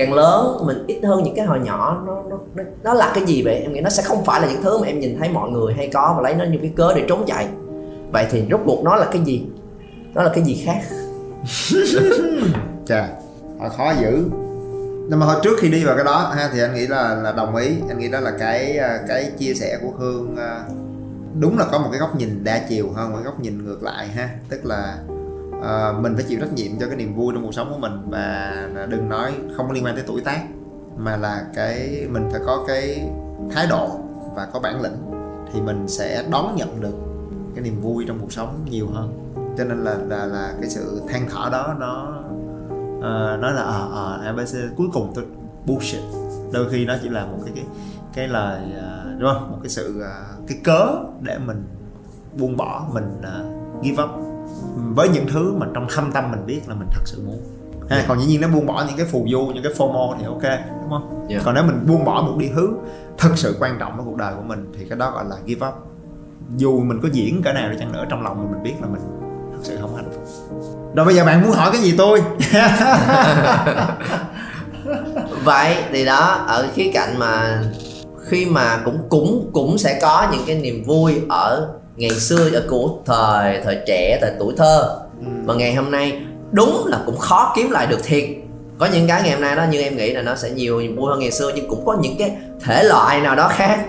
càng lớn mình ít hơn những cái hồi nhỏ nó nó nó, nó là cái gì vậy? Em nghĩ nó sẽ không phải là những thứ mà em nhìn thấy mọi người hay có và lấy nó như cái cớ để trốn chạy. Vậy thì rốt cuộc nó là cái gì? Nó là cái gì khác? Chà, họ khó dữ. Nhưng mà hồi trước khi đi vào cái đó ha thì anh nghĩ là là đồng ý, anh nghĩ đó là cái à, cái chia sẻ của Hương à, đúng là có một cái góc nhìn đa chiều hơn một cái góc nhìn ngược lại ha, tức là à, mình phải chịu trách nhiệm cho cái niềm vui trong cuộc sống của mình và đừng nói không có liên quan tới tuổi tác mà là cái mình phải có cái thái độ và có bản lĩnh thì mình sẽ đón nhận được cái niềm vui trong cuộc sống nhiều hơn. Cho nên là là là cái sự than thở đó nó uh, nó là ờ ờ abc cuối cùng tôi bullshit. Đôi khi nó chỉ là một cái cái cái lời uh, đúng không? Một cái sự uh, cái cớ để mình buông bỏ mình uh, give up với những thứ mà trong thâm tâm mình biết là mình thật sự muốn. Ha, còn dĩ nhiên nó buông bỏ những cái phù du những cái fomo thì ok đúng không? Dạ. còn nếu mình buông bỏ một đi hướng thực sự quan trọng trong cuộc đời của mình thì cái đó gọi là give up. Dù mình có diễn cỡ nào đi chăng nữa trong lòng mình, mình biết là mình thật sự không hạnh phúc. Rồi bây giờ bạn muốn hỏi cái gì tôi? Vậy thì đó ở khía cạnh mà khi mà cũng cũng cũng sẽ có những cái niềm vui ở ngày xưa ở của thời thời trẻ thời tuổi thơ. Mà ngày hôm nay đúng là cũng khó kiếm lại được thiệt. Có những cái ngày hôm nay đó như em nghĩ là nó sẽ nhiều niềm vui hơn ngày xưa nhưng cũng có những cái thể loại nào đó khác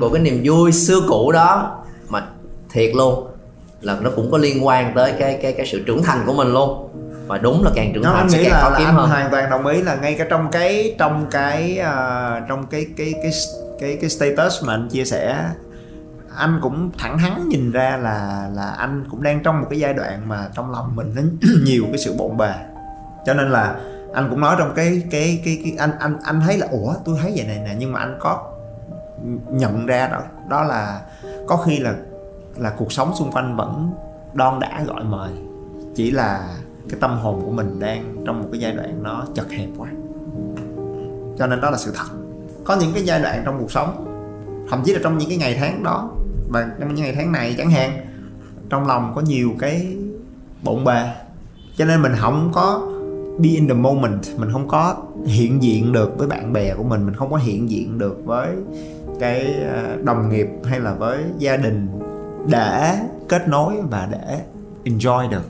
của cái niềm vui xưa cũ đó. Mà thiệt luôn là nó cũng có liên quan tới cái cái cái sự trưởng thành của mình luôn. Và đúng là càng trưởng nó thành sẽ càng là, khó là kiếm anh hơn. hoàn toàn đồng ý là ngay cả trong cái trong cái ờ, trong cái cái cái cái cái status mà anh chia sẻ anh cũng thẳng thắn nhìn ra là là anh cũng đang trong một cái giai đoạn mà trong lòng mình nó nhiều cái sự bộn bề. Cho nên là anh cũng nói trong cái cái cái, cái anh anh anh thấy là ủa tôi thấy vậy này nè nhưng mà anh có nhận ra đó đó là có khi là là cuộc sống xung quanh vẫn đon đã gọi mời chỉ là cái tâm hồn của mình đang trong một cái giai đoạn nó chật hẹp quá. Cho nên đó là sự thật. Có những cái giai đoạn trong cuộc sống thậm chí là trong những cái ngày tháng đó và trong những ngày tháng này chẳng hạn, trong lòng có nhiều cái bộn bề. Cho nên mình không có be in the moment, mình không có hiện diện được với bạn bè của mình mình không có hiện diện được với cái ờ, đồng nghiệp hay là với gia đình để kết nối và để enjoy được.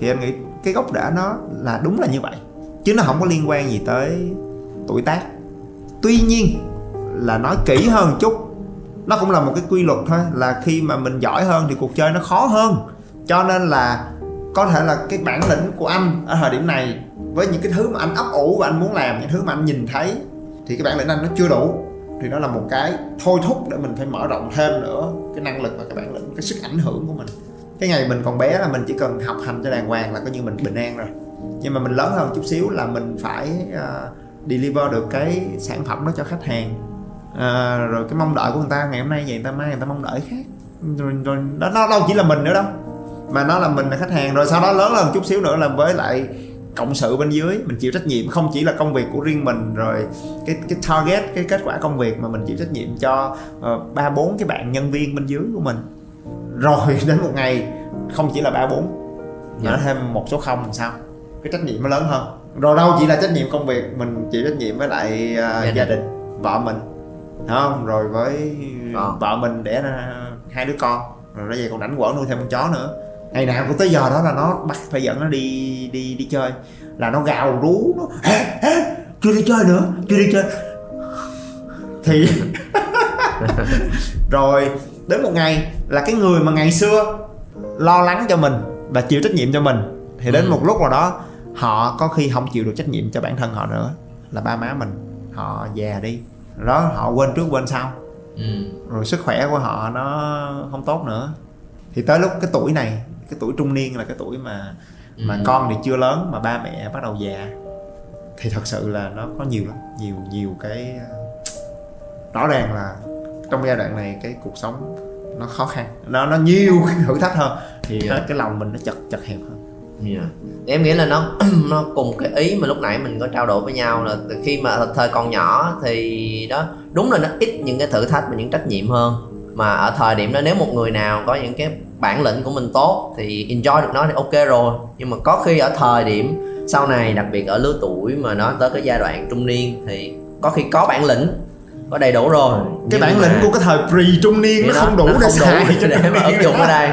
Thì em nghĩ cái gốc rễ nó là đúng là như vậy, chứ nó không có liên quan gì tới tuổi tác. Tuy nhiên là nói kỹ hơn chút nó cũng là một cái quy luật thôi là khi mà mình giỏi hơn thì cuộc chơi nó khó hơn. Cho nên là có thể là cái bản lĩnh của anh ở thời điểm này với những cái thứ mà anh ấp ủ và anh muốn làm những thứ mà anh nhìn thấy thì cái bản lĩnh anh nó chưa đủ thì nó là một cái thôi thúc để mình phải mở rộng thêm nữa cái năng lực và cái bản lĩnh cái sức ảnh hưởng của mình. Cái ngày mình còn bé là mình chỉ cần học hành cho đàng hoàng là coi như mình bình an rồi. Nhưng mà mình lớn hơn chút xíu là mình phải uh, deliver được cái sản phẩm đó cho khách hàng à, rồi cái mong đợi của người ta ngày hôm nay vậy người ta mai người ta mong đợi khác. Rồi, rồi đó nó đâu chỉ là mình nữa đâu. Mà nó là mình là khách hàng rồi sau đó lớn hơn chút xíu nữa là với lại cộng sự bên dưới mình chịu trách nhiệm. Không chỉ là công việc của riêng mình rồi cái cái target cái kết quả công việc mà mình chịu trách nhiệm cho ờ, ba bốn cái bạn nhân viên bên dưới của mình. Rồi đến một ngày không chỉ là ba bốn mà nó Dạ. thêm một số không làm sao? Cái trách nhiệm nó lớn hơn. Rồi đâu chỉ là trách nhiệm công việc mình chịu trách nhiệm với lại ờ, Gia đình. vợ mình không rồi với Con. vợ mình đẻ ra hai đứa con rồi nó về còn rảnh quở nuôi thêm con chó nữa ngày nào cũng tới giờ đó là nó bắt phải dẫn nó đi đi đi chơi là nó gào rú nó "Hả? Hả? chưa đi chơi nữa chưa đi chơi thì rồi đến một ngày là cái người mà ngày xưa lo lắng cho mình và chịu trách nhiệm cho mình thì đến Ừ. một lúc nào đó họ có khi không chịu được trách nhiệm cho bản thân họ nữa là ba má mình họ già đi đó họ quên trước quên sau ừ. rồi sức khỏe của họ nó không tốt nữa thì tới lúc cái tuổi này cái tuổi trung niên là cái tuổi mà mà Ừ. con thì chưa lớn mà ba mẹ bắt đầu già thì thật sự là nó có nhiều lắm nhiều nhiều cái rõ ràng là trong giai đoạn này cái cuộc sống nó khó khăn nó nó nhiều thử thách hơn thì Dạ. cái lòng mình nó chật chật hẹp hơn Dạ. Em nghĩ là nó nó cùng cái ý mà lúc nãy mình có trao đổi với nhau là từ khi mà thời còn nhỏ thì đó đúng là nó ít những cái thử thách và những trách nhiệm hơn. Mà ở thời điểm đó nếu một người nào có những cái bản lĩnh của mình tốt thì enjoy được nó thì ok rồi. Nhưng mà có khi ở thời điểm sau này đặc biệt ở lứa tuổi mà nó tới cái giai đoạn trung niên thì có khi có bản lĩnh có đầy đủ rồi. Cái bản mà- lĩnh của cái thời pre trung niên thì nó không đủ nó để không xài để mà ứng dụng ở đây.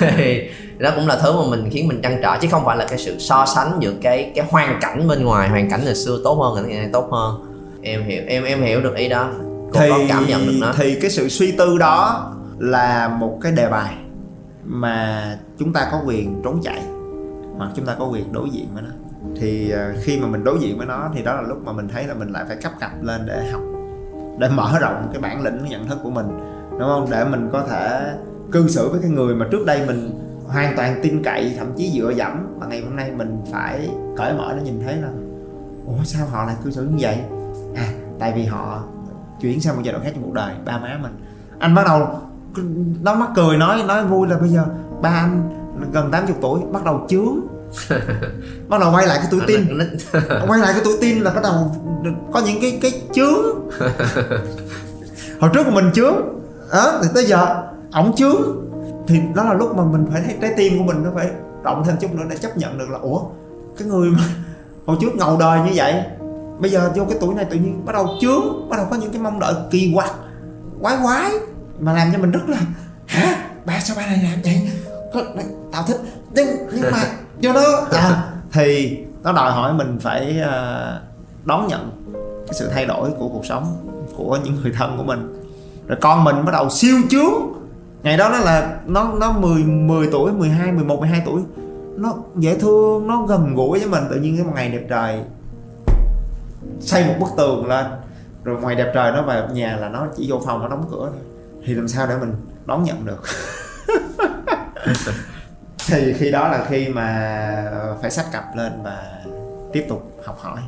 Thì đó cũng là thứ mà mình khiến mình trăn trở chứ không phải là cái sự so sánh giữa cái cái hoàn cảnh bên ngoài hoàn cảnh ngày xưa tốt hơn ngày nay tốt hơn. Em hiểu em em hiểu được ý đó. Cô thì có cảm nhận được nó. thì cái sự suy tư đó là một cái đề bài mà chúng ta có quyền trốn chạy hoặc chúng ta có quyền đối diện với nó. Thì ờ, khi mà mình đối diện với nó thì đó là lúc mà mình thấy là mình lại phải cấp cặp lên để học để mở rộng cái bản lĩnh nhận thức của mình đúng không? Để mình có thể cư xử với cái người mà trước đây mình hoàn toàn tin cậy thậm chí dựa dẫm. Mà ngày hôm nay mình phải cởi mở để nhìn thấy là ủa sao họ lại cư xử như vậy? À tại vì họ chuyển sang một giai đoạn khác trong cuộc đời ba má mình. Anh bắt đầu nó mắc cười nói nói vui là bây giờ ba anh gần 80 tuổi bắt đầu chướng. Bắt đầu quay lại cái tuổi tin. Quay lại cái tuổi tin là bắt đầu có những cái cái chướng. Hồi trước mình chướng đó thì tới giờ ổng chướng thì đó là lúc mà mình phải thấy trái tim của mình nó phải rộng thêm chút nữa để chấp nhận được là ủa cái người mà hồi trước ngầu đời như vậy bây giờ vô cái tuổi này tự nhiên bắt đầu chướng bắt đầu có những cái mong đợi kỳ quặc quái quái mà làm cho mình rất là hả? Ba sao ba này làm vậy? Tao thích. Nhưng, nhưng mà do đó à, thì nó đòi hỏi mình phải ờ, đón nhận cái sự thay đổi của cuộc sống của những người thân của mình. Rồi con mình bắt đầu siêu chướng ngày đó nó là, nó nó 10 10 tuổi 12 11 12 tuổi. Nó dễ thương, nó gần gũi với mình. Tự nhiên cái một ngày đẹp trời, xây một bức tường lên. Rồi ngoài đẹp trời nó vào nhà là nó chỉ vô phòng, nó đóng cửa thì làm sao để mình đón nhận được? Thì khi đó là khi mà phải sách cặp lên và tiếp tục học hỏi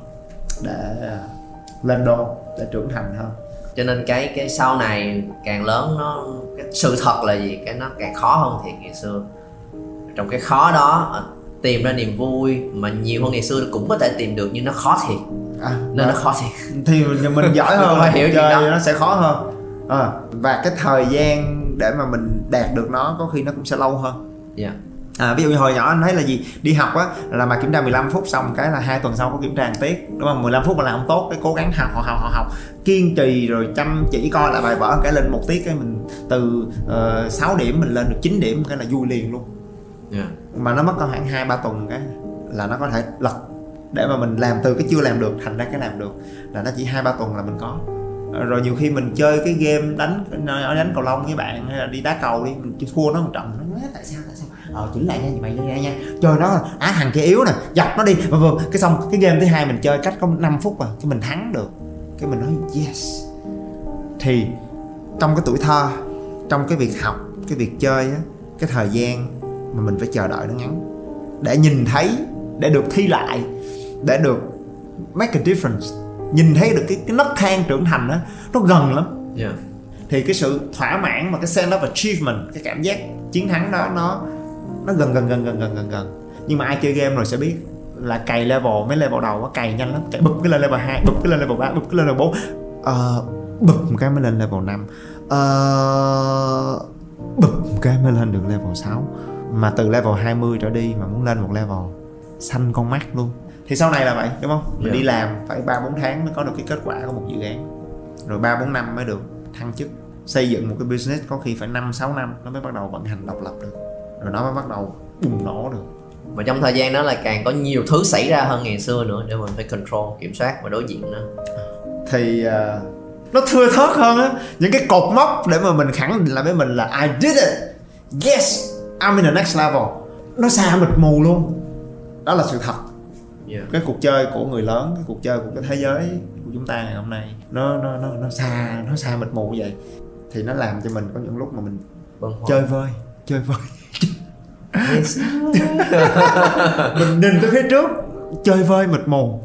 để ờ, lên đô, để trưởng thành hơn cho nên cái cái sau này càng lớn nó cái sự thật là gì? Cái nó càng khó hơn thiệt ngày xưa. Trong cái khó đó ờ, tìm ra niềm vui mà nhiều hơn ngày xưa cũng có thể tìm được nhưng nó khó thiệt. À, nên nó khó thiệt. Thì mình, giỏi hơn Mình phải hiểu chơi đó. nó sẽ khó hơn. À, và cái thời gian để mà mình đạt được nó có khi nó cũng sẽ lâu hơn. Dạ à, ví dụ như hồi nhỏ anh thấy là gì? Đi học á là mà kiểm tra 15 phút xong cái là hai tuần sau có kiểm tra một tiết. Đúng không? 15 phút mà làm không tốt cái cố gắng học học học học học kiên trì rồi chăm chỉ coi lại bài vở cái lên một tiết cái mình từ uh, 6 điểm mình lên được 9 điểm cái là vui liền luôn. Dạ. Mà nó mất có khoảng hai ba tuần cái là nó có thể lật. Để mà mình làm từ cái chưa làm được thành ra cái làm được là nó chỉ hai ba tuần là mình có. Ờ, rồi nhiều khi mình chơi cái game đánh đánh cầu lông với bạn hay là đi đá cầu đi mình thua nó một trận nó nói tại sao tại sao ờ chỉnh lại nha mày nha nha. Chơi nó á thằng kia yếu nè dập nó đi. Và vừa cái xong cái game thứ hai mình chơi cách có 5 phút à cái mình thắng được. Cái mình nói yes. Thì trong cái tuổi thơ trong cái việc học cái việc chơi á cái thời gian mà mình phải chờ đợi nó ngắn. Để nhìn thấy để được thi lại để được make a difference. Nhìn thấy được cái cái nấc thang trưởng thành đó nó gần lắm. Dạ. Thì cái sự thỏa mãn và cái sense of achievement cái cảm giác chiến thắng đó nó nó gần gần gần gần gần gần gần. Nhưng mà ai chơi game rồi sẽ biết là cày level mấy level đầu á cày nhanh lắm. Cày bụp cái lên level 2 bụp cái lên level 3 bụp cái lên level 4 ờ, bụp một cái mới lên level 5 ờ, bụp một cái mới lên được level 6 mà từ level 20 trở đi mà muốn lên một level xanh con mắt luôn. Thì sau này là vậy đúng không? Mình Dạ. đi làm phải ba bốn tháng mới có được cái kết quả của một dự án. Rồi ba bốn năm mới được thăng chức. Xây dựng một cái business có khi phải 5 6 năm nó mới bắt đầu vận hành độc lập được rồi nó mới bắt đầu bùng nổ được. Và trong thời gian đó là càng có nhiều thứ xảy ra hơn ngày xưa nữa để mình phải control kiểm soát và đối diện nữa thì ờ, nó thưa thớt hơn á. Những cái cột mốc để mà mình khẳng định lại với mình là I did it. Yes I'm in the next level. Nó xa mịt mù luôn. Đó là sự thật. Dạ cái cuộc chơi của người lớn cái cuộc chơi của cái thế giới của chúng ta ngày hôm nay nó nó nó nó xa nó xa mịt mù vậy. Thì nó làm cho mình có những lúc mà mình chơi vơi chơi vơi. mình nhìn tới phía trước chơi vơi mịt mù.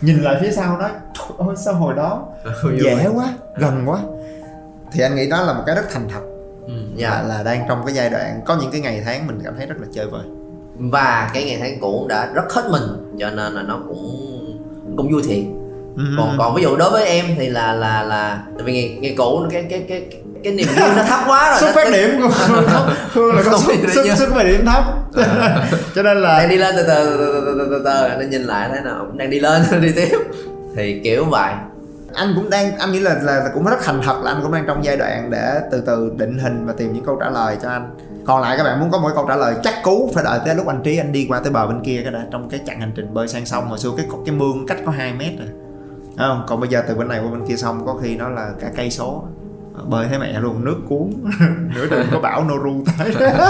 Nhìn lại phía sau "Trời ơi sao hồi đó dễ quá gần quá. Thì anh nghĩ đó là một cái rất thành thật. Ừ, dạ. là, là đang trong cái giai đoạn có những cái ngày tháng mình cảm thấy rất là chơi vơi. Và cái ngày tháng cũ đã rất hết mình cho nên là nó cũng cũng vui thiệt Ừ. còn còn ví dụ đối với em thì là là là tại vì ngày, ngày cũ cái cái cái cái niềm vui nó thấp quá rồi xuất phát điểm của Hương là có xuất, xuất, phát điểm thấp. Cho nên là đang đi lên từ từ từ từ từ từ, từ, anh nhìn lại thấy nào. Cũng đang đi lên đi tiếp. Thì kiểu vậy. Anh cũng đang anh nghĩ là, là là cũng rất thành thật là anh cũng đang trong giai đoạn để từ từ định hình và tìm những câu trả lời cho anh. Còn lại các bạn muốn có một câu trả lời chắc cú phải đợi tới lúc anh trí anh đi qua tới bờ bên kia cái đã trong cái chặng hành trình bơi sang sông. Hồi xưa cái cái mương cách có 2 mét rồi không? Còn bây giờ từ bên này qua bên kia xong, có khi nó là cả cây số. Ờ, bơi thấy mẹ luôn, nước cuốn. Nửa đường có bão Noru tới.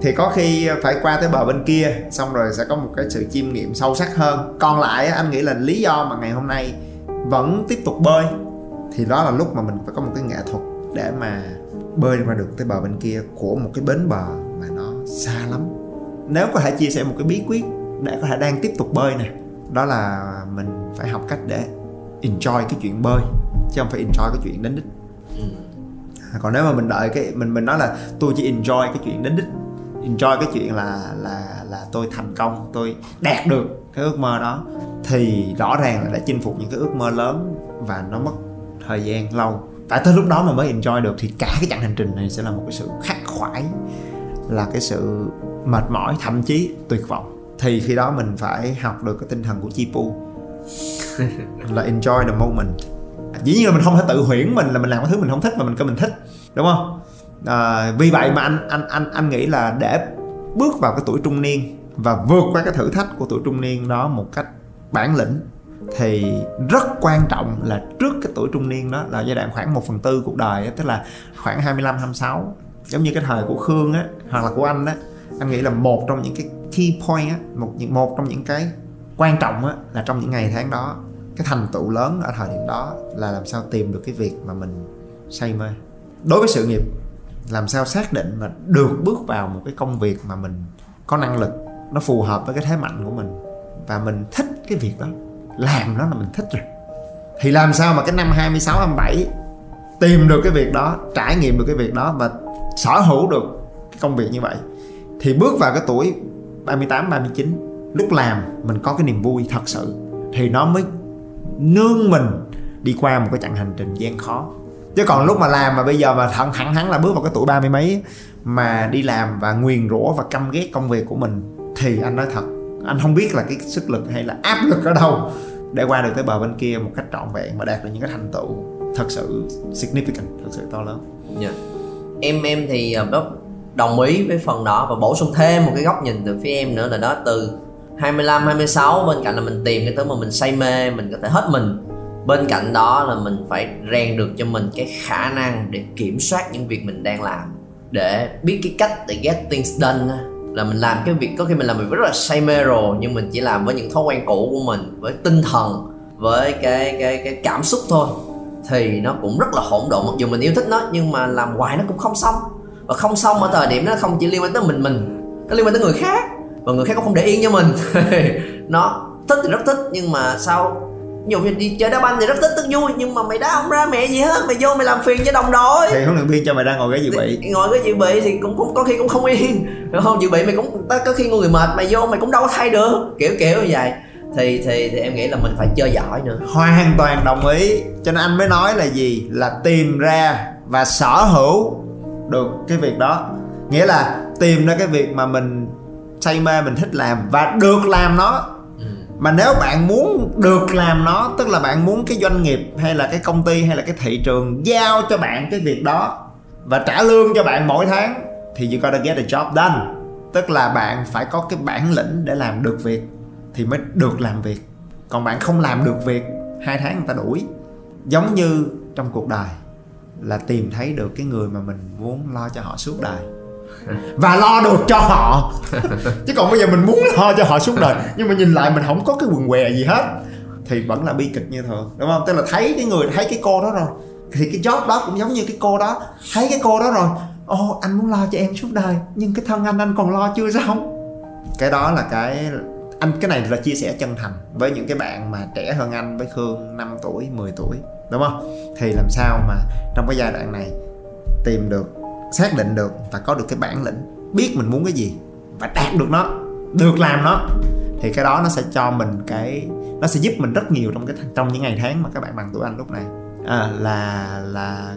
Thì có khi phải qua tới bờ bên kia, xong rồi sẽ có một cái sự chiêm nghiệm sâu sắc hơn. Còn lại anh nghĩ là lý do mà ngày hôm nay vẫn tiếp tục bơi, thì đó là lúc mà mình phải có một cái nghệ thuật để mà bơi ra được tới bờ bên kia của một cái bến bờ mà nó xa lắm. Nếu có thể chia sẻ một cái bí quyết để có thể đang tiếp tục bơi nè đó là mình phải học cách để enjoy cái chuyện bơi chứ không phải enjoy cái chuyện đến đích. Ừ. À, còn nếu mà mình đợi cái mình mình nói là tôi chỉ enjoy cái chuyện đến đích enjoy cái chuyện là là là tôi thành công tôi đạt được cái ước mơ đó thì rõ ràng là đã chinh phục những cái ước mơ lớn và nó mất thời gian lâu. Tại tới lúc đó mà mới enjoy được thì cả cái chặng hành trình này sẽ là một cái sự khắc khoải là cái sự mệt mỏi thậm chí tuyệt vọng thì khi đó mình phải học được cái tinh thần của Chipu là enjoy the moment. Dĩ nhiên là mình không thể tự huyễn mình là mình làm cái thứ mình không thích mà mình cứ mình thích đúng không? À, vì vậy mà anh anh anh anh nghĩ là để bước vào cái tuổi trung niên và vượt qua cái thử thách của tuổi trung niên đó một cách bản lĩnh thì rất quan trọng là trước cái tuổi trung niên đó là giai đoạn khoảng 1 phần tư cuộc đời tức là khoảng 25 26 giống như cái thời của Khương á hoặc là của anh á anh nghĩ là một trong những cái key point á, một những, một trong những cái quan trọng á, là trong những ngày tháng đó, cái thành tựu lớn ở thời điểm đó là làm sao tìm được cái việc mà mình say mê. Đối với sự nghiệp, làm sao xác định mà được bước vào một cái công việc mà mình có năng lực, nó phù hợp với cái thế mạnh của mình và mình thích cái việc đó, làm nó là mình thích rồi. Thì làm sao mà cái năm 26 27 tìm được cái việc đó, trải nghiệm được cái việc đó và sở hữu được cái công việc như vậy? Thì bước vào cái tuổi 38 39 lúc làm, mình có cái niềm vui, thật sự. Thì nó mới nương mình đi qua một cái chặng hành trình gian khó. Chứ còn lúc mà làm mà bây giờ mà thẳng thẳng thắn là bước vào cái tuổi ba mươi mấy mà đi làm và nguyền rủa và căm ghét công việc của mình, thì anh nói thật, anh không biết là cái sức lực hay là áp lực ở đâu để qua được tới bờ bên kia một cách trọn vẹn và đạt được những cái thành tựu thật sự significant, thật sự to lớn. Dạ. em em thì ờ, đó đồng ý với phần đó và bổ sung thêm một cái góc nhìn từ phía em nữa là đó, từ 25 26 bên cạnh là mình tìm cái thứ mà mình say mê, mình có thể hết mình. Bên cạnh đó là mình phải rèn được cho mình cái khả năng để kiểm soát những việc mình đang làm. Để biết cái cách để get things done là mình làm cái việc, có khi mình làm việc rất là say mê rồi, nhưng mình chỉ làm với những thói quen cũ của mình, với tinh thần, với cái cái cái cảm xúc thôi. Thì nó cũng rất là hỗn độn, mặc dù mình yêu thích nó, nhưng mà làm hoài nó cũng không xong và không xong ở thời điểm đó không chỉ liên quan tới mình mình nó liên quan tới người khác. Và người khác cũng không để yên cho mình. Nó thích thì rất thích nhưng mà sao ví dụ như đi chơi đá banh thì rất thích tức vui. Nhưng mà mày đá không ra mẹ gì hết mày vô mày làm phiền cho đồng đội. Thì huấn luyện viên cho mày đang ngồi ghế dự bị. Ngồi cái dự bị thì cũng, cũng có khi cũng không yên. Đúng không dự bị mày cũng có khi người mệt mày vô mày cũng đâu có thay được. Kiểu kiểu như vậy. Thì thì thì em nghĩ là mình phải chơi giỏi nữa. Hoàn toàn đồng ý. Cho nên anh mới nói là gì? Là tìm ra và sở hữu được cái việc đó. Nghĩa là tìm ra cái việc mà mình say mê mình thích làm và được làm nó. Ừ. mà nếu bạn muốn được làm nó tức là bạn muốn cái doanh nghiệp hay là cái công ty hay là cái thị trường giao cho bạn cái việc đó và trả lương cho bạn mỗi tháng thì you gotta get the job done. Tức là bạn phải có cái bản lĩnh để làm được việc thì mới được làm việc. Còn bạn không làm được việc hai tháng người ta đuổi. Giống như trong cuộc đời là tìm thấy được cái người mà mình muốn lo cho họ suốt đời. Và lo được cho họ. Chứ còn bây giờ mình muốn lo cho họ suốt đời nhưng mà nhìn lại mình không có cái quần què gì hết thì vẫn là bi kịch như thường đúng không? Tức là thấy cái người thấy cái cô đó rồi thì cái job đó cũng giống như cái cô đó thấy cái cô đó rồi ô anh muốn lo cho em suốt đời nhưng cái thân anh anh còn lo chưa xong cái đó là cái anh cái này là chia sẻ chân thành với những cái bạn mà trẻ hơn anh với khương 5 tuổi 10 tuổi đúng không? Thì làm sao mà trong cái giai đoạn này tìm được xác định được và có được cái bản lĩnh biết mình muốn cái gì và đạt được nó được làm nó thì cái đó nó sẽ cho mình cái nó sẽ giúp mình rất nhiều trong cái trong những ngày tháng mà các bạn bằng tuổi anh lúc này. À, là là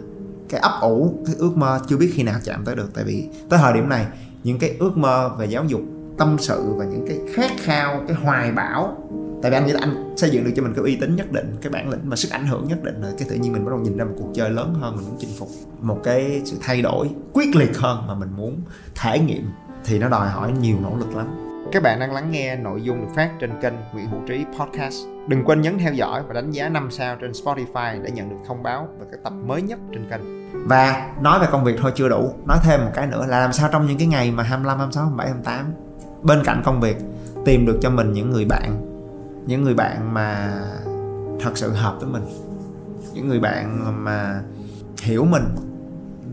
cái ấp ủ cái ước mơ chưa biết khi nào chạm tới được. Tại vì tới thời điểm này những cái ước mơ về giáo dục tâm sự và những cái khát khao cái hoài bão tại vì anh nghĩ là anh xây dựng được cho mình cái uy tín nhất định cái bản lĩnh và sức ảnh hưởng nhất định rồi cái tự nhiên mình bắt đầu nhìn ra một cuộc chơi lớn hơn mình muốn chinh phục một cái sự thay đổi quyết liệt hơn mà mình muốn thể nghiệm thì nó đòi hỏi nhiều nỗ lực lắm các bạn đang lắng nghe nội dung được phát trên kênh Nguyễn Hữu Trí Podcast. Đừng quên nhấn theo dõi và đánh giá 5 sao trên Spotify để nhận được thông báo về các tập mới nhất trên kênh. Và nói về công việc thôi chưa đủ, nói thêm một cái nữa là làm sao trong những cái ngày mà 25, 26, 27, 28 bên cạnh công việc tìm được cho mình những người bạn những người bạn mà thật sự hợp với mình. Những người bạn mà hiểu mình,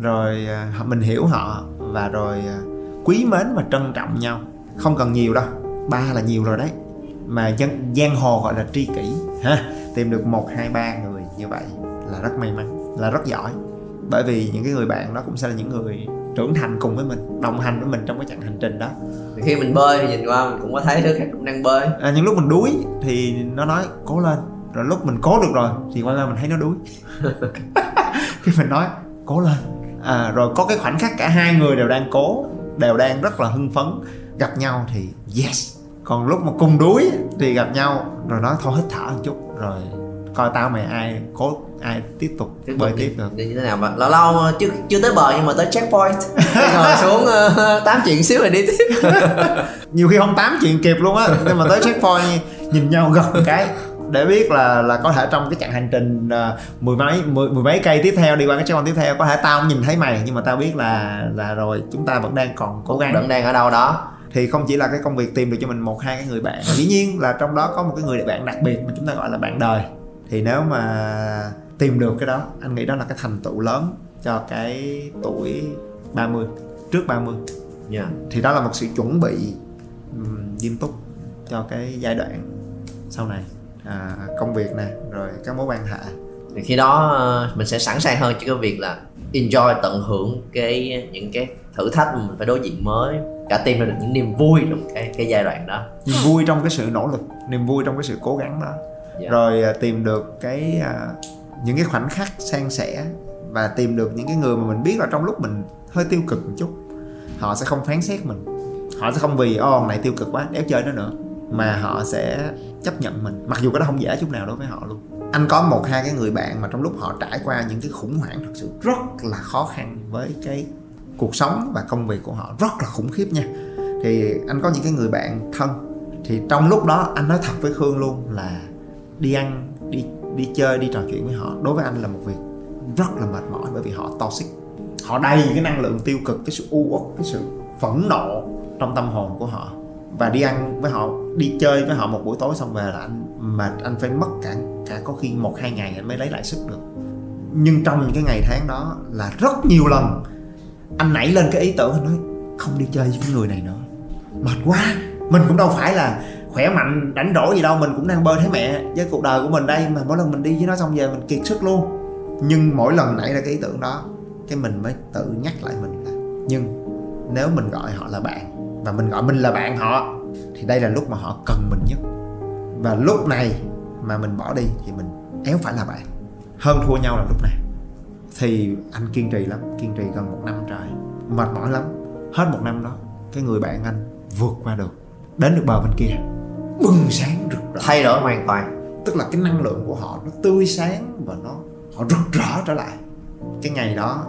rồi à, mình hiểu họ và rồi à, quý mến và trân trọng nhau. Không cần nhiều đâu, ba là nhiều rồi đấy. Mà dân, giang hồ gọi là tri kỷ, ha, tìm được một, hai, ba người như vậy là rất may mắn, là rất giỏi. Bởi vì những cái người bạn đó cũng sẽ là những người trưởng thành cùng với mình đồng hành với mình trong cái chặng hành trình đó. Khi mình bơi nhìn qua mình cũng có thấy đứa khác cũng đang bơi. À, những lúc mình đuối thì nó nói cố lên. Rồi lúc mình cố được rồi thì qua mình thấy nó đuối. Khi mình nói cố lên. À, rồi có cái khoảnh khắc cả hai người đều đang cố đều đang rất là hưng phấn. Gặp nhau thì yes. Còn lúc mà cùng đuối thì gặp nhau rồi nói thôi hít thở một chút. Rồi coi tao mày ai cố ai tiếp tục tiếp bơi tiếp được. Như thế nào mà? Lâu lâu chưa chưa tới bờ nhưng mà tới checkpoint. Ngồi xuống uh, tám chuyện xíu rồi đi tiếp. Nhiều khi không tám chuyện kịp luôn á nhưng mà tới checkpoint nhìn nhau gần cái để biết là là có thể trong cái chặng hành trình uh, mười mấy mười, mười mấy cây tiếp theo đi qua cái checkpoint tiếp theo có thể tao không nhìn thấy mày nhưng mà tao biết là là rồi chúng ta vẫn đang còn cố gắng. Vẫn đang ở đâu đó. Thì không chỉ là cái công việc tìm được cho mình một hai cái người bạn dĩ nhiên là trong đó có một cái người bạn đặc biệt mà chúng ta gọi là bạn đời thì nếu mà tìm được cái đó anh nghĩ đó là cái thành tựu lớn cho cái tuổi 30 trước 30 yeah. thì đó là một sự chuẩn bị um, nghiêm túc cho cái giai đoạn sau này. À, công việc nè rồi các mối quan hệ. Thì khi đó ờ, mình sẽ sẵn sàng hơn cho cái việc là enjoy tận hưởng cái những cái thử thách mà mình phải đối diện mới cả tìm ra được những niềm vui trong cái cái giai đoạn đó. Niềm vui trong cái sự nỗ lực niềm vui trong cái sự cố gắng đó yeah. Rồi à, tìm được cái à, những cái khoảnh khắc san sẻ và tìm được những cái người mà mình biết là trong lúc mình hơi tiêu cực một chút, họ sẽ không phán xét mình. Họ sẽ không vì, ô này tiêu cực quá đéo chơi nó nữa. Mà họ sẽ chấp nhận mình, mặc dù cái đó không dễ chút nào đối với họ luôn. Anh có một hai cái người bạn mà trong lúc họ trải qua những cái khủng hoảng thật sự rất là khó khăn với cái cuộc sống và công việc của họ, rất là khủng khiếp nha. Thì anh có những cái người bạn thân, thì trong lúc đó anh nói thật với khương luôn là đi ăn, đi đi chơi, đi trò chuyện với họ. Đối với anh là một việc rất là mệt mỏi bởi vì họ toxic. Họ đầy cái năng lượng tiêu cực, cái sự u uất, cái sự phẫn nộ trong tâm hồn của họ. Và đi ăn với họ, đi chơi với họ một buổi tối xong về là anh mệt, anh phải mất cả cả có khi một, hai ngày anh mới lấy lại sức được. Nhưng trong những cái ngày tháng đó là rất nhiều lần anh nảy lên cái ý tưởng, anh nói, không đi chơi với cái người này nữa. Mệt quá mình cũng đâu phải là khỏe mạnh đánh rỗi gì đâu, mình cũng đang bơi thấy mẹ với cuộc đời của mình đây. Mà mỗi lần mình đi với nó xong về mình kiệt sức luôn. Nhưng mỗi lần nảy ra cái ý tưởng đó, cái mình mới tự nhắc lại mình là, nhưng nếu mình gọi họ là bạn và mình gọi mình là bạn họ, thì đây là lúc mà họ cần mình nhất. Và lúc này mà mình bỏ đi thì mình éo phải là bạn. Hơn thua nhau là lúc này. Thì anh kiên trì lắm, kiên trì gần một năm trời. Mệt mỏi lắm. Hết một năm đó, cái người bạn anh vượt qua được đến được bờ bên kia. Bừng sáng rực rỡ. Thay đổi hoàn toàn. Tức là cái năng lượng của họ nó tươi sáng và nó họ rực rỡ trở lại. Cái ngày đó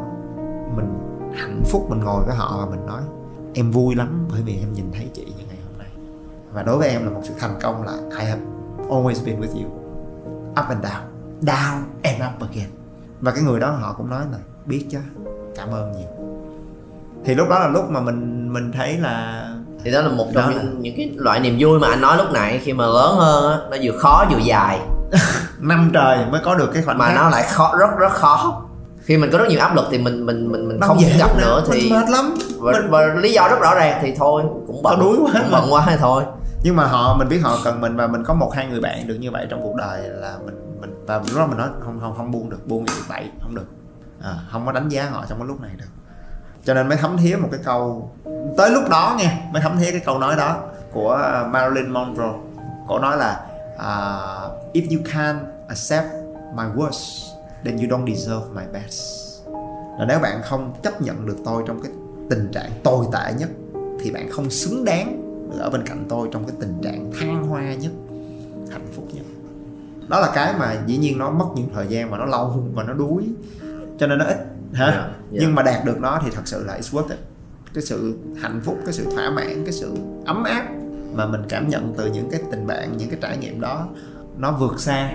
mình hạnh phúc mình ngồi với họ và mình nói em vui lắm bởi vì em nhìn thấy chị như ngày hôm nay. Và đối với em là một sự thành công là I have always been with you. Up and down. Down and up again. Và cái người đó họ cũng nói là biết chứ cảm ơn nhiều. Thì lúc đó là lúc mà mình mình thấy là thì đó là một trong những, những cái loại niềm vui mà anh nói lúc nãy. Khi mà lớn hơn á nó vừa khó vừa dài. Năm trời mới có được cái khoảnh mà khắc. nó lại khó rất rất khó. Khi mình có rất nhiều áp lực thì mình mình mình mình không gặp nữa thì mệt lắm. và, mình... và lý do rất rõ ràng thì thôi cũng bận. Đuối quá. Bận quá hay thôi. Nhưng mà họ mình biết họ cần mình và mình có một hai người bạn được như vậy trong cuộc đời là mình mình và lúc đó mình nói không không không buông được buông thì bậy không được. À, không có đánh giá họ trong cái lúc này được cho nên mới thấm thía một cái câu tới lúc đó nha mới thấm thía cái câu nói đó của à, Marilyn Monroe. Cô nói là uh, if you can't accept my worst then you don't deserve my best. Là nếu bạn không chấp nhận được tôi trong cái tình trạng tồi tệ nhất thì bạn không xứng đáng ở bên cạnh tôi trong cái tình trạng thăng hoa nhất hạnh phúc nhất. Đó là cái mà dĩ nhiên nó mất nhiều thời gian và nó lâu và nó đuối. Cho nên nó ít hả? Yeah, yeah. nhưng mà đạt được nó thì thật sự là it's worth it. Cái sự hạnh phúc cái sự thỏa mãn cái sự ấm áp mà mình cảm nhận từ những cái tình bạn những cái trải nghiệm đó nó vượt xa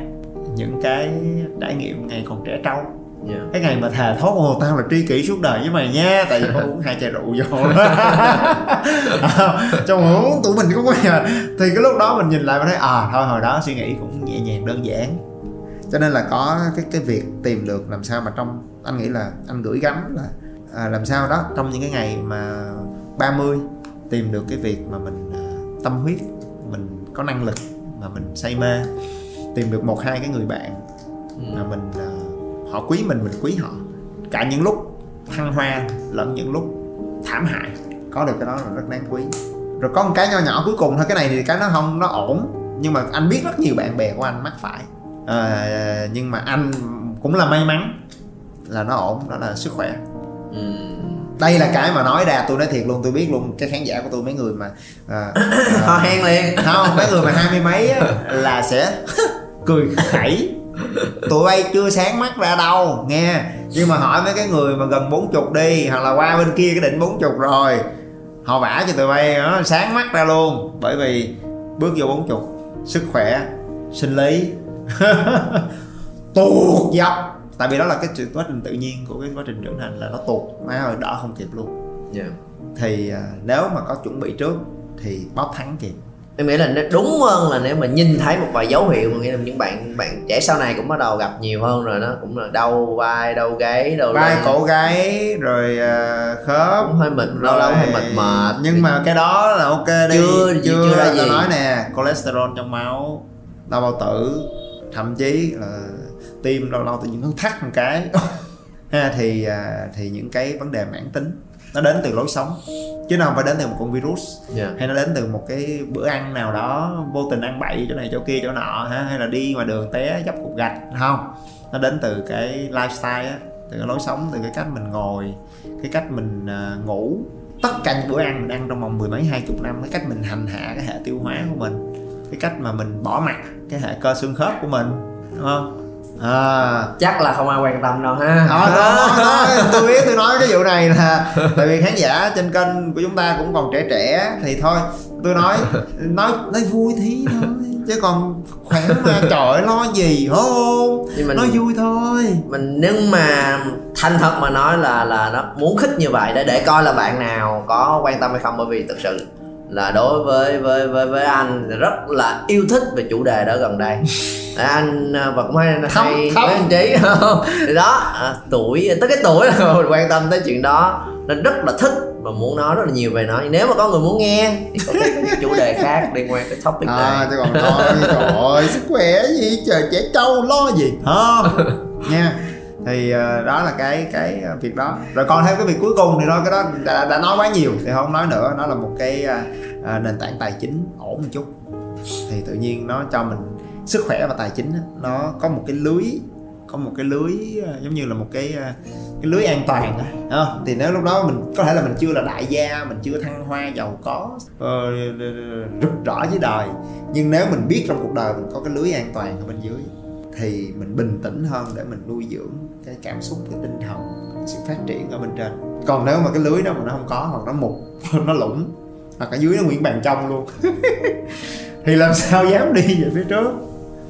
những cái trải nghiệm ngày còn trẻ trâu. Yeah. cái ngày mà thà thốt ồ tao là tri kỷ suốt đời với mày nha tại vì có uống hai chai rượu vô. Trong uống tụi mình cũng có thì cái lúc đó mình nhìn lại mình thấy à thôi hồi đó suy nghĩ cũng nhẹ nhàng đơn giản cho nên là có cái cái việc tìm được làm sao mà trong anh nghĩ là anh gửi gắm là à, làm sao đó trong những cái ngày mà 30 tìm được cái việc mà mình à, tâm huyết mình có năng lực mà mình say mê tìm được một hai cái người bạn mà ừ. mình à, họ quý mình mình quý họ. Cả những lúc thăng hoa lẫn những lúc thảm hại có được cái đó là rất đáng quý. Rồi có một cái nho nhỏ cuối cùng thôi cái này thì cái nó không nó ổn nhưng mà anh biết rất nhiều bạn bè của anh mắc phải à, nhưng mà anh cũng là may mắn là nó ổn đó là sức khỏe. Ừ. đây là cái mà nói ra tôi nói thiệt luôn tôi biết luôn cái khán giả của tôi mấy người mà à, à, hen liền. Không mấy người mà hai mươi mấy á, là sẽ cười khẩy. Tụi bay chưa sáng mắt ra đâu nghe. Nhưng mà hỏi mấy cái người mà gần bốn chục đi hoặc là qua bên kia cái định bốn chục rồi họ vả cho tụi bay nó sáng mắt ra luôn. Bởi vì bước vô bốn chục sức khỏe sinh lý tuột dọc. Tại vì đó là cái quá trình tự nhiên của cái quá trình trưởng thành là nó tuột. Má ơi đỡ không kịp luôn. Yeah. thì à, nếu mà có chuẩn bị trước thì bóp thắng kịp em nghĩ là đúng hơn là nếu mà nhìn thấy một vài dấu hiệu mà nghĩa là những bạn bạn trẻ sau này cũng bắt đầu gặp nhiều hơn rồi nó cũng là đau vai đau gáy đau vai cổ gáy rồi uh, khớp. Cũng hơi mệt lâu lâu hơi mệt mệt. nhưng mà cái đó là ok đi. Chưa chưa, chưa ra gì. nói nè cholesterol trong máu đau bao tử thậm chí là tim lâu lâu tự nhiên nó thắt một cái. Ha thì à, thì những cái vấn đề mãn tính nó đến từ lối sống. Chứ nó không phải đến từ một con virus. Yeah. hay nó đến từ một cái bữa ăn nào đó vô tình ăn bậy chỗ này chỗ kia chỗ nọ ha hay là đi ngoài đường té dấp cục gạch không. Nó đến từ cái lifestyle á từ cái lối sống từ cái cách mình ngồi cái cách mình uh, ngủ. Tất cả những bữa ăn mình ăn trong vòng mười mấy hai chục năm cái cách mình hành hạ cái hệ tiêu hóa của mình cái cách mà mình bỏ mặt cái hệ cơ xương khớp của mình đúng không? À. chắc là không ai quan tâm đâu ha. À, đó, đó, tôi biết tôi nói cái vụ này là tại vì khán giả trên kênh của chúng ta cũng còn trẻ trẻ thì thôi tôi nói nói nói vui thí thôi chứ còn khỏe mà trời lo gì không? Mình, nói vui thôi. mình nhưng mà thành thật mà nói là là nó muốn khích như vậy để để coi là bạn nào có quan tâm hay không bởi vì thực sự là đối với với với với anh rất là yêu thích về chủ đề đó gần đây. Anh à, và cũng hay thấm, hay thấm. với anh trí thì đó à, tuổi tới cái tuổi là mình quan tâm tới chuyện đó. Nên rất là thích và muốn nói rất là nhiều về nó. Nếu mà có người muốn nghe thì có cái chủ đề khác liên quan tới topic à, này. chứ còn thôi trời ơi sức khỏe gì trời trẻ trâu lo gì hả? Nha thì uh, đó là cái cái ờ, việc đó. Rồi còn thêm cái việc cuối cùng thì thôi cái đó đã, đã nói quá nhiều thì không nói nữa. Nó là một cái uh, nền tảng tài chính ổn một chút. Thì tự nhiên nó cho mình sức khỏe và tài chính nó có một cái lưới có một cái lưới giống như là một cái cái lưới an toàn à, thì nếu lúc đó mình có thể là mình chưa là đại gia mình chưa thăng hoa giàu có uh, rực rỡ với đời nhưng nếu mình biết trong cuộc đời mình có cái lưới an toàn ở bên dưới thì mình bình tĩnh hơn để mình nuôi dưỡng cái cảm xúc cái tinh thần sự phát triển ở bên trên. Còn nếu mà cái lưới đó mà nó không có hoặc nó mục nó lủng hoặc ở dưới nó nguyễn bàn trong luôn thì làm sao dám đi về phía trước?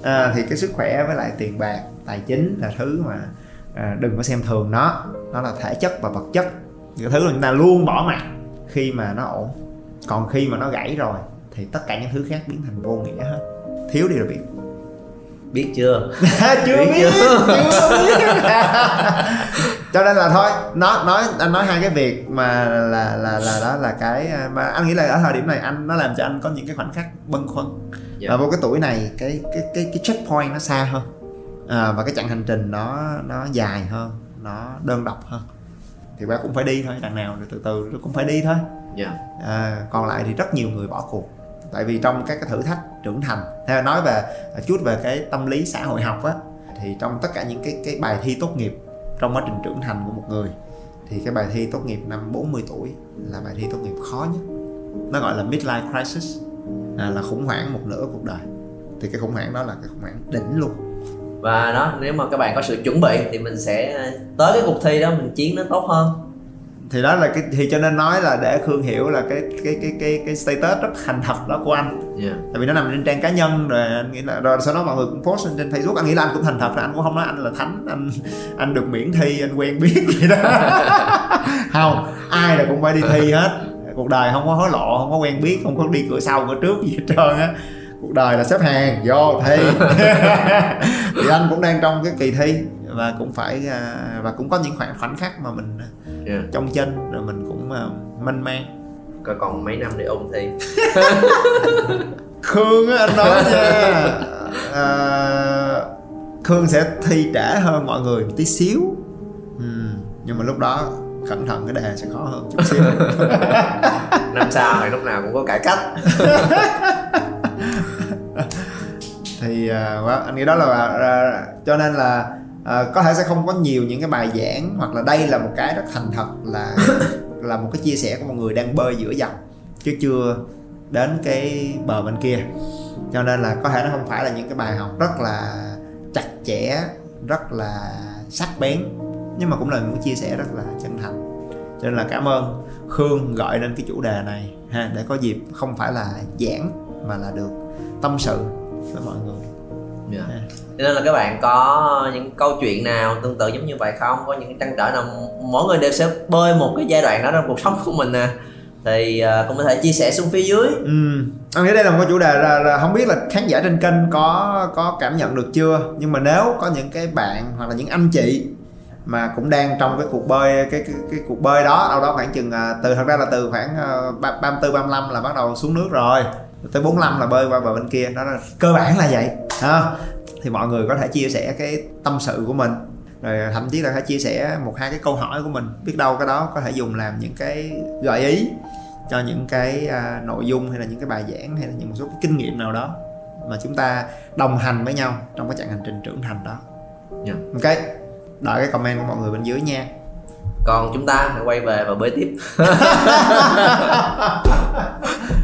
À, thì cái sức khỏe với lại tiền bạc tài chính là thứ mà à, đừng có xem thường nó. Nó là thể chất và vật chất. Những thứ mà chúng ta luôn bỏ mặt khi mà nó ổn. Còn khi mà nó gãy rồi thì tất cả những thứ khác biến thành vô nghĩa hết. Thiếu đi rồi biết biết chưa? Chưa biết, biết chưa, chưa biết. cho nên là thôi nó nói anh nói hai cái việc mà là là là đó là cái mà anh nghĩ là ở thời điểm này anh nó làm cho anh có những cái khoảnh khắc bâng khuâng. Yeah. Dạ. và vô cái tuổi này cái cái cái cái checkpoint nó xa hơn. À, và cái chặng hành trình nó nó dài hơn nó đơn độc hơn. Thì ba cũng phải đi thôi đằng nào rồi từ từ cũng phải đi thôi. Dạ. À, còn lại thì rất nhiều người bỏ cuộc tại vì trong các cái thử thách trưởng thành theo nói về à, chút về cái tâm lý xã hội học á thì trong tất cả những cái cái bài thi tốt nghiệp trong quá trình trưởng thành của một người thì cái bài thi tốt nghiệp năm 40 tuổi là bài thi tốt nghiệp khó nhất. Nó gọi là midlife crisis à, là khủng hoảng một nửa cuộc đời. Thì cái khủng hoảng đó là cái khủng hoảng đỉnh luôn. Và đó nếu mà các bạn có sự chuẩn bị thì mình sẽ à, tới cái cuộc thi đó mình chiến nó tốt hơn thì đó là cái thì cho nên nói là để khương hiểu là cái cái cái cái cái status rất thành thật đó của anh. Yeah. tại vì nó nằm trên trang cá nhân rồi anh nghĩ là rồi sau đó mọi người cũng post lên trên facebook anh nghĩ là anh cũng thành thật rồi anh cũng không nói anh là thánh anh anh được miễn thi anh quen biết gì đó. Không ai là cũng phải đi thi hết. Cuộc đời không có hối lộ không có quen biết không có đi cửa sau cửa trước gì hết trơn á. Cuộc đời là xếp hàng vô thi. Thì anh cũng đang trong cái kỳ thi và cũng phải à, và cũng có những khoảng khoảnh khắc mà mình yeah. trong chân rồi mình cũng uh, mênh mang. Coi còn mấy năm để ôn thi khương á anh nói nha. À, khương sẽ thi trễ hơn mọi người một tí xíu. Ừ, nhưng mà lúc đó cẩn thận cái đề sẽ khó hơn chút xíu. Năm sau thì lúc nào cũng có cải cách. Thì uh, anh nghĩ đó là uh, cho nên là uh, có thể sẽ không có nhiều những cái bài giảng hoặc là đây là một cái rất thành thật là là một cái chia sẻ của một người đang bơi giữa dòng chứ chưa đến cái bờ bên kia cho nên là có thể nó không phải là những cái bài học rất là chặt chẽ rất là sắc bén nhưng mà cũng là một chia sẻ rất là chân thành cho nên là cảm ơn khương gọi lên cái chủ đề này ha để có dịp không phải là giảng mà là được tâm sự với mọi người yeah. Dạ cho nên là các bạn có những câu chuyện nào tương tự giống như vậy không? Có những trăn trở nào mỗi người đều sẽ bơi một cái giai đoạn đó trong cuộc sống của mình nè thì uh, cũng có thể chia sẻ xuống phía dưới. Ừ. Anh nghĩ đây là một cái chủ đề là, là không biết là khán giả trên kênh có có cảm nhận được chưa? Nhưng mà nếu có những cái bạn hoặc là những anh chị mà cũng đang trong cái cuộc bơi cái cái, cái cuộc bơi đó đâu đó khoảng chừng à, từ thật ra là từ khoảng ba ba mươi lăm là bắt đầu xuống nước rồi. Tới 45 là bơi qua bờ bên kia. Đó là cơ bản là vậy ha thì mọi người có thể chia sẻ cái tâm sự của mình. Rồi thậm chí là thể chia sẻ một hai cái câu hỏi của mình. Biết đâu cái đó có thể dùng làm những cái gợi ý cho những cái uh, nội dung hay là những cái bài giảng hay là những một số cái kinh nghiệm nào đó mà chúng ta đồng hành với nhau trong cái chặng hành trình trưởng thành đó. Yeah. ok đợi cái comment của mọi người bên dưới nha. Còn chúng ta hãy quay về và bơi tiếp